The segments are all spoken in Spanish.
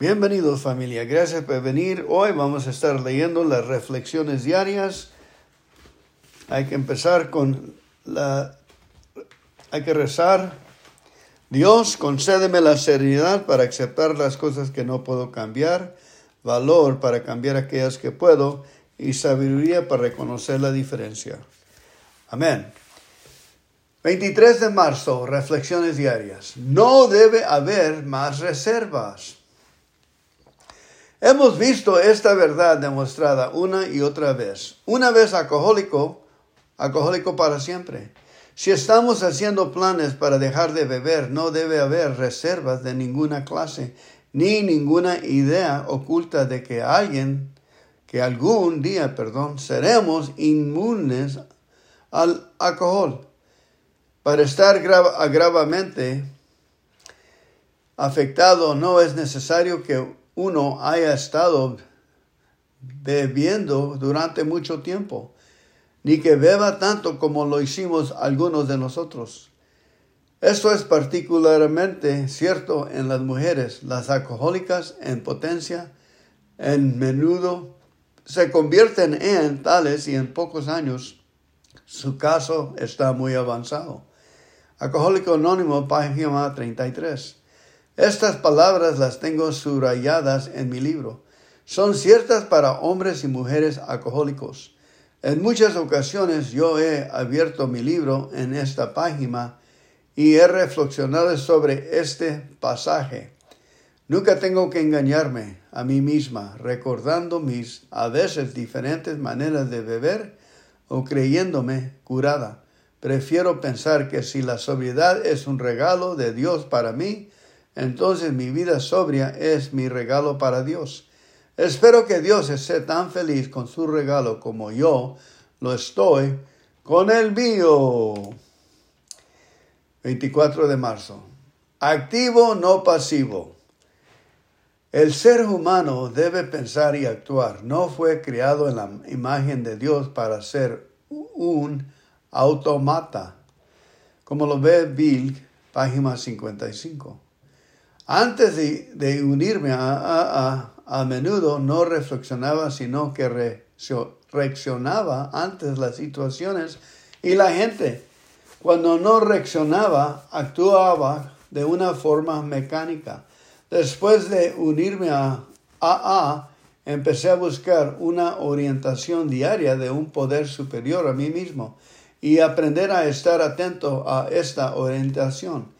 Bienvenidos familia, gracias por venir. Hoy vamos a estar leyendo las reflexiones diarias. Hay que empezar con la... Hay que rezar. Dios, concédeme la serenidad para aceptar las cosas que no puedo cambiar, valor para cambiar aquellas que puedo y sabiduría para reconocer la diferencia. Amén. 23 de marzo, reflexiones diarias. No debe haber más reservas. Hemos visto esta verdad demostrada una y otra vez. Una vez alcohólico, alcohólico para siempre. Si estamos haciendo planes para dejar de beber, no debe haber reservas de ninguna clase, ni ninguna idea oculta de que alguien, que algún día, perdón, seremos inmunes al alcohol. Para estar gravemente afectado no es necesario que uno haya estado bebiendo durante mucho tiempo, ni que beba tanto como lo hicimos algunos de nosotros. Esto es particularmente cierto en las mujeres. Las alcohólicas en potencia, en menudo, se convierten en tales y en pocos años su caso está muy avanzado. Alcohólico Anónimo, página 33. Estas palabras las tengo subrayadas en mi libro. Son ciertas para hombres y mujeres alcohólicos. En muchas ocasiones yo he abierto mi libro en esta página y he reflexionado sobre este pasaje. Nunca tengo que engañarme a mí misma recordando mis a veces diferentes maneras de beber o creyéndome curada. Prefiero pensar que si la sobriedad es un regalo de Dios para mí, entonces mi vida sobria es mi regalo para Dios. Espero que Dios esté tan feliz con su regalo como yo lo estoy con el mío. 24 de marzo. Activo, no pasivo. El ser humano debe pensar y actuar. No fue criado en la imagen de Dios para ser un automata, como lo ve Bill, página 55. Antes de, unirme a, a, menudo no reflexionaba, sino que reaccionaba antes las situaciones y la gente. Cuando no reaccionaba, actuaba de una forma mecánica. Después de unirme a AA, empecé a buscar una orientación diaria de un poder superior a mí mismo y aprender a estar atento a esta orientación.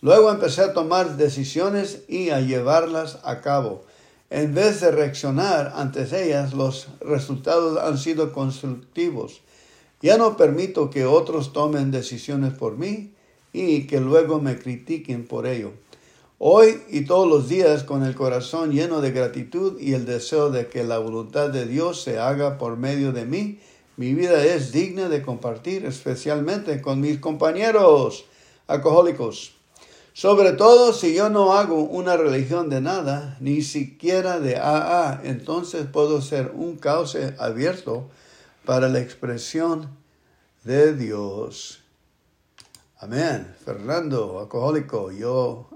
Luego empecé a tomar decisiones y a llevarlas a cabo. En vez de reaccionar ante ellas, los resultados han sido constructivos. Ya no permito que otros tomen decisiones por mí y que luego me critiquen por ello. Hoy y todos los días con el corazón lleno de gratitud y el deseo de que la voluntad de Dios se haga por medio de mí, mi vida es digna de compartir, especialmente con mis compañeros alcohólicos. Sobre todo si yo no hago una religión de nada, ni siquiera de AA, entonces puedo ser un cauce abierto para la expresión de Dios. Amén. Fernando, alcohólico, yo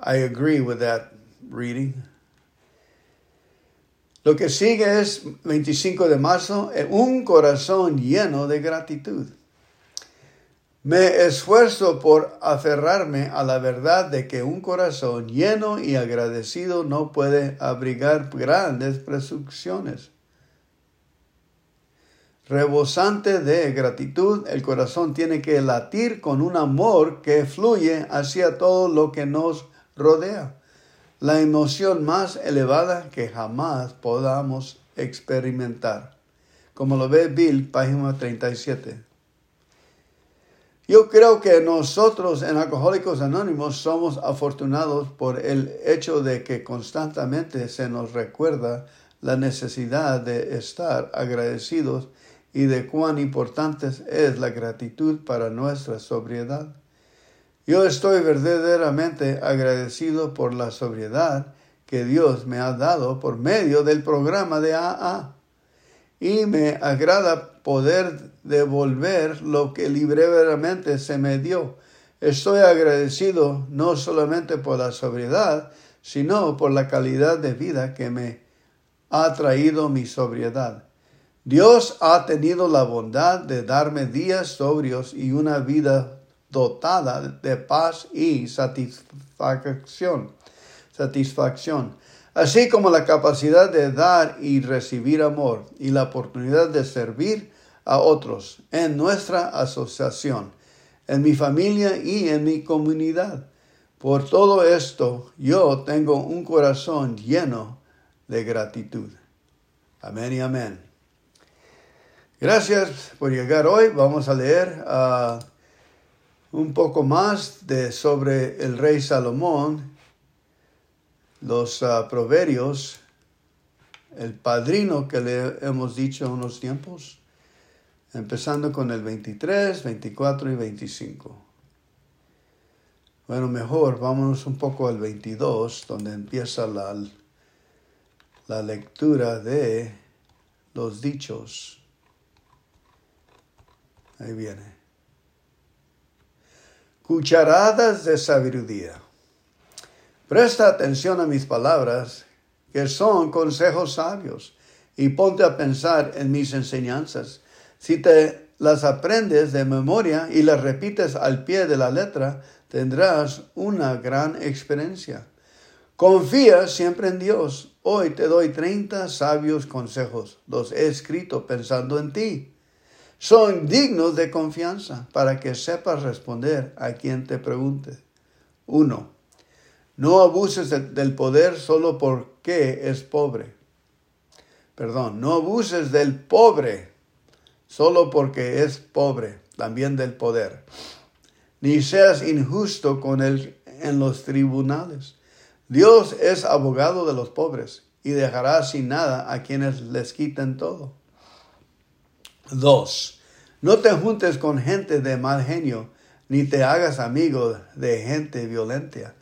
I agree with that reading. Lo que sigue es 25 de marzo, un corazón lleno de gratitud. Me esfuerzo por aferrarme a la verdad de que un corazón lleno y agradecido no puede abrigar grandes presunciones. Rebosante de gratitud, el corazón tiene que latir con un amor que fluye hacia todo lo que nos rodea. La emoción más elevada que jamás podamos experimentar. Como lo ve Bill, página 37. Yo creo que nosotros en Alcohólicos Anónimos somos afortunados por el hecho de que constantemente se nos recuerda la necesidad de estar agradecidos y de cuán importante es la gratitud para nuestra sobriedad. Yo estoy verdaderamente agradecido por la sobriedad que Dios me ha dado por medio del programa de AA y me agrada poder devolver lo que libremente se me dio. Estoy agradecido no solamente por la sobriedad, sino por la calidad de vida que me ha traído mi sobriedad. Dios ha tenido la bondad de darme días sobrios y una vida dotada de paz y satisfacción. Satisfacción así como la capacidad de dar y recibir amor y la oportunidad de servir a otros en nuestra asociación, en mi familia y en mi comunidad. Por todo esto yo tengo un corazón lleno de gratitud. Amén y amén. Gracias por llegar hoy. Vamos a leer uh, un poco más de, sobre el rey Salomón los uh, proverbios, el padrino que le hemos dicho unos tiempos, empezando con el 23, 24 y 25. Bueno, mejor vámonos un poco al 22, donde empieza la, la lectura de los dichos. Ahí viene. Cucharadas de sabiduría. Presta atención a mis palabras, que son consejos sabios, y ponte a pensar en mis enseñanzas. Si te las aprendes de memoria y las repites al pie de la letra, tendrás una gran experiencia. Confía siempre en Dios. Hoy te doy treinta sabios consejos. Los he escrito pensando en ti. Son dignos de confianza para que sepas responder a quien te pregunte. 1. No abuses del poder solo porque es pobre. Perdón, no abuses del pobre solo porque es pobre, también del poder. Ni seas injusto con él en los tribunales. Dios es abogado de los pobres y dejará sin nada a quienes les quiten todo. 2. No te juntes con gente de mal genio, ni te hagas amigo de gente violenta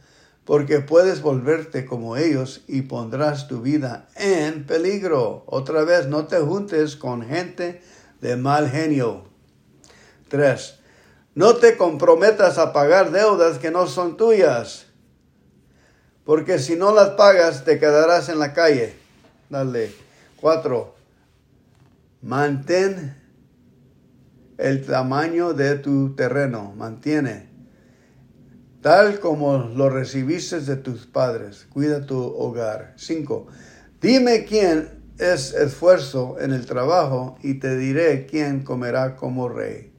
porque puedes volverte como ellos y pondrás tu vida en peligro. Otra vez, no te juntes con gente de mal genio. 3. No te comprometas a pagar deudas que no son tuyas, porque si no las pagas te quedarás en la calle. Dale. 4. Mantén el tamaño de tu terreno, mantiene tal como lo recibiste de tus padres. Cuida tu hogar. 5. Dime quién es esfuerzo en el trabajo y te diré quién comerá como rey.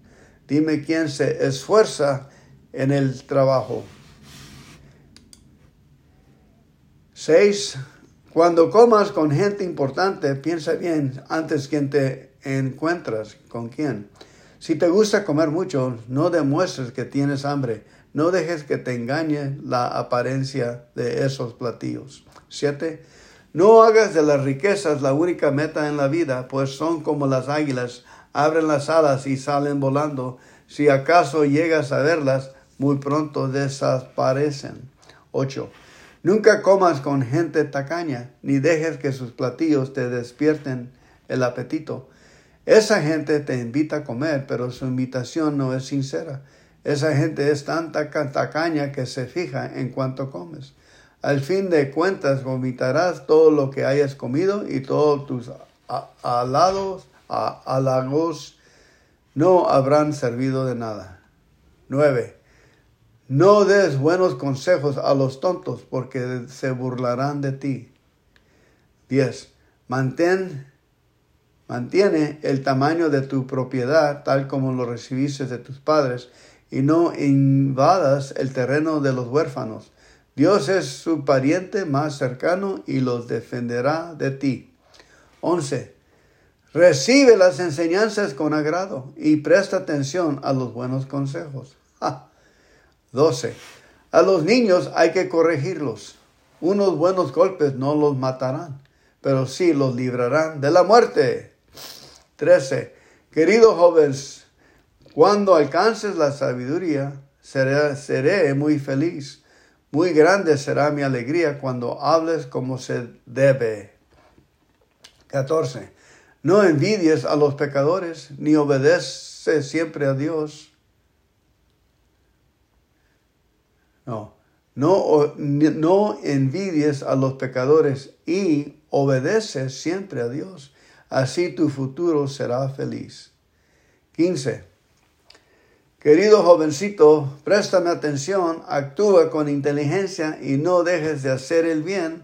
Dime quién se esfuerza en el trabajo. 6. Cuando comas con gente importante, piensa bien antes quién te encuentras, con quién. Si te gusta comer mucho, no demuestres que tienes hambre no dejes que te engañe la apariencia de esos platillos. 7. No hagas de las riquezas la única meta en la vida, pues son como las águilas, abren las alas y salen volando. Si acaso llegas a verlas, muy pronto desaparecen. 8. Nunca comas con gente tacaña, ni dejes que sus platillos te despierten el apetito. Esa gente te invita a comer, pero su invitación no es sincera. Esa gente es tanta tacaña que se fija en cuánto comes. Al fin de cuentas vomitarás todo lo que hayas comido y todos tus alados, halagos no habrán servido de nada. 9. No des buenos consejos a los tontos porque se burlarán de ti. 10. Mantén, mantiene el tamaño de tu propiedad tal como lo recibiste de tus padres y no invadas el terreno de los huérfanos. Dios es su pariente más cercano y los defenderá de ti. 11. Recibe las enseñanzas con agrado y presta atención a los buenos consejos. 12. A los niños hay que corregirlos. Unos buenos golpes no los matarán, pero sí los librarán de la muerte. 13. Queridos jóvenes, cuando alcances la sabiduría, seré, muy feliz. Muy grande será mi alegría cuando hables como se debe. 14. No envidies a los pecadores, ni obedece siempre a Dios. No, no, no envidies a los pecadores y obedece siempre a Dios. Así tu futuro será feliz. 15. Querido jovencito, préstame atención, actúa con inteligencia y no dejes de hacer el bien.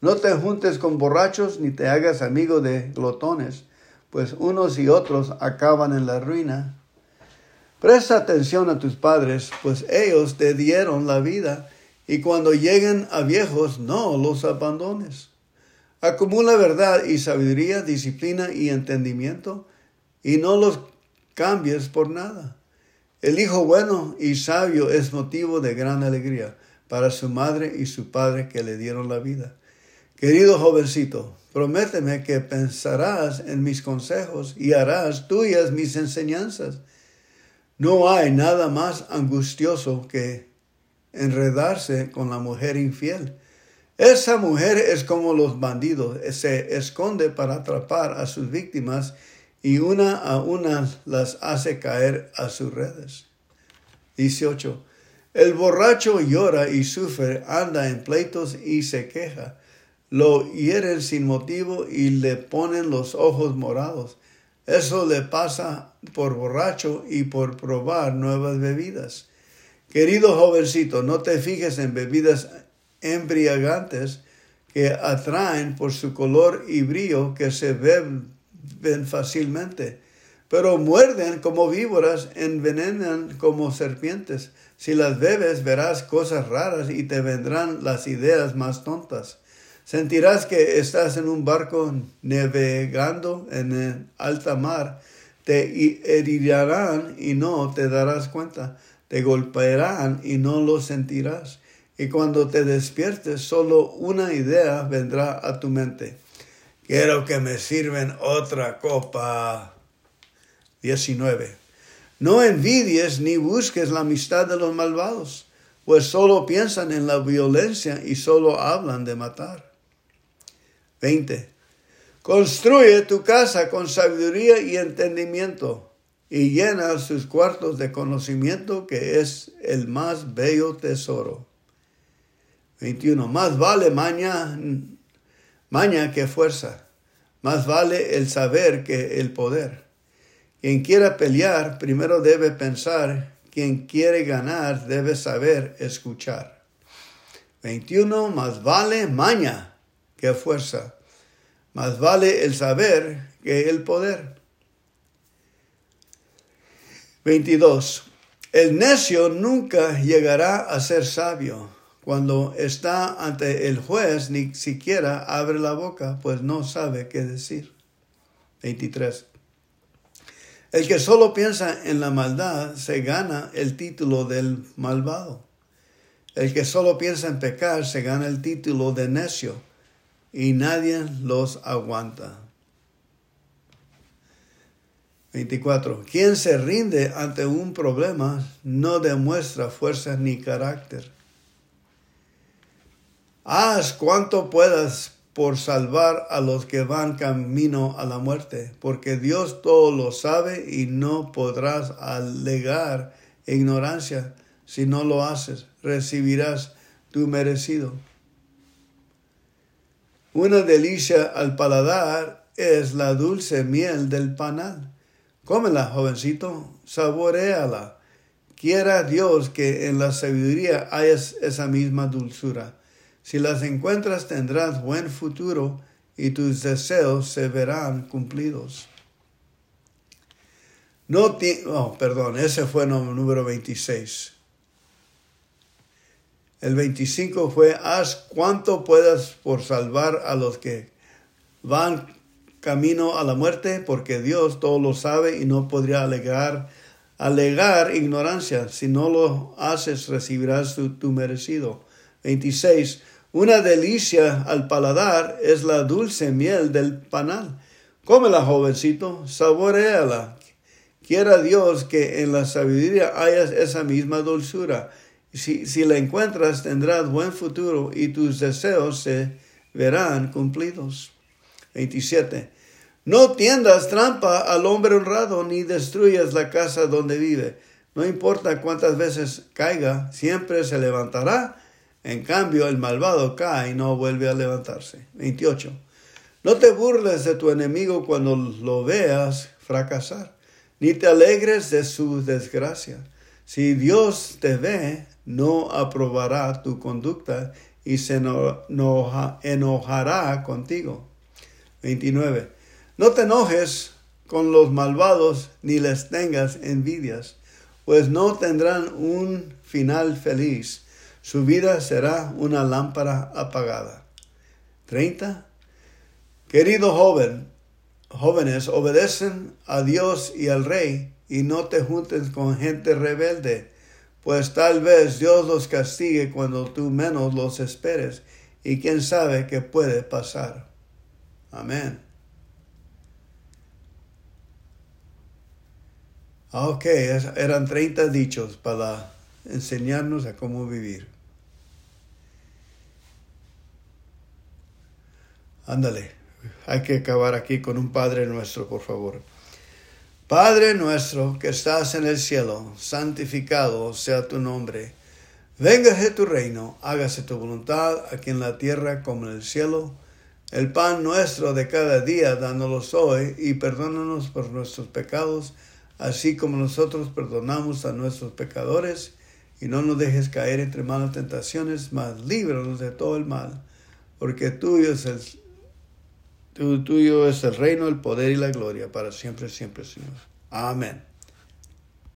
No te juntes con borrachos ni te hagas amigo de glotones, pues unos y otros acaban en la ruina. Presta atención a tus padres, pues ellos te dieron la vida, y cuando lleguen a viejos no los abandones. Acumula verdad y sabiduría, disciplina y entendimiento, y no los cambies por nada. El hijo bueno y sabio es motivo de gran alegría para su madre y su padre que le dieron la vida. Querido jovencito, prométeme que pensarás en mis consejos y harás tuyas mis enseñanzas. No hay nada más angustioso que enredarse con la mujer infiel. Esa mujer es como los bandidos, se esconde para atrapar a sus víctimas y una a una las hace caer a sus redes. 18. El borracho llora y sufre, anda en pleitos y se queja. Lo hieren sin motivo y le ponen los ojos morados. Eso le pasa por borracho y por probar nuevas bebidas. Querido jovencito, no te fijes en bebidas embriagantes que atraen por su color y brillo que se ven ven fácilmente, pero muerden como víboras, envenenan como serpientes. Si las bebes verás cosas raras y te vendrán las ideas más tontas. Sentirás que estás en un barco navegando en alta mar. Te herirán y no te darás cuenta. Te golpearán y no lo sentirás. Y cuando te despiertes, solo una idea vendrá a tu mente. Quiero que me sirven otra copa. 19. No envidies ni busques la amistad de los malvados, pues solo piensan en la violencia y solo hablan de matar. 20. Construye tu casa con sabiduría y entendimiento y llena sus cuartos de conocimiento que es el más bello tesoro. 21. Más vale mañana maña que fuerza. Más vale el saber que el poder. Quien quiera pelear, primero debe pensar. Quien quiere ganar, debe saber escuchar. 21. Más vale maña que fuerza. Más vale el saber que el poder. 22. El necio nunca llegará a ser sabio cuando está ante el juez, ni siquiera abre la boca, pues no sabe qué decir. 23. El que solo piensa en la maldad se gana el título del malvado. El que solo piensa en pecar se gana el título de necio y nadie los aguanta. 24. Quien se rinde ante un problema no demuestra fuerza ni carácter. Haz cuanto puedas por salvar a los que van camino a la muerte, porque Dios todo lo sabe y no podrás alegar ignorancia. Si no lo haces, recibirás tu merecido. Una delicia al paladar es la dulce miel del panal. Cómela, jovencito, saboreala. Quiera Dios que en la sabiduría hayas esa misma dulzura si las encuentras tendrás buen futuro y tus deseos se verán cumplidos. No oh, perdón, ese fue el número 26. El 25 fue, haz cuanto puedas por salvar a los que van camino a la muerte, porque Dios todo lo sabe y no podría alegar, alegar ignorancia. Si no lo haces, recibirás tu, tu merecido. 26. Una delicia al paladar es la dulce miel del panal. Cómela, jovencito, saboreala. Quiera Dios que en la sabiduría hayas esa misma dulzura. Si, si la encuentras, tendrás buen futuro y tus deseos se verán cumplidos. 27. No tiendas trampa al hombre honrado, ni destruyas la casa donde vive, No importa cuántas veces caiga, siempre se levantará. En cambio, el malvado cae y no vuelve a levantarse. 28. No te burles de tu enemigo cuando lo veas fracasar, ni te alegres de su desgracia. Si Dios te ve, no aprobará tu conducta y se enojará contigo. 29. No te enojes con los malvados ni les tengas envidias, pues no tendrán un final feliz. Su vida será una lámpara apagada. 30. Querido joven, jóvenes, obedecen a Dios y al Rey y no te juntes con gente rebelde, pues tal vez Dios los castigue cuando tú menos los esperes y quién sabe qué puede pasar. Amén. Ok, eran 30 dichos para enseñarnos a cómo vivir. Ándale hay que acabar aquí con un Padre nuestro, por favor. Padre nuestro que estás en el cielo, santificado sea tu nombre. Véngase tu reino, hágase tu voluntad aquí en la tierra como en el cielo. El pan nuestro de cada día, dándolos hoy, y perdónanos por nuestros pecados, así como nosotros perdonamos a nuestros pecadores, y no nos dejes caer entre malas tentaciones, mas líbranos de todo el mal, porque tuyo es el tuyo es el reino, el poder y la gloria para siempre, siempre, Señor. Amén.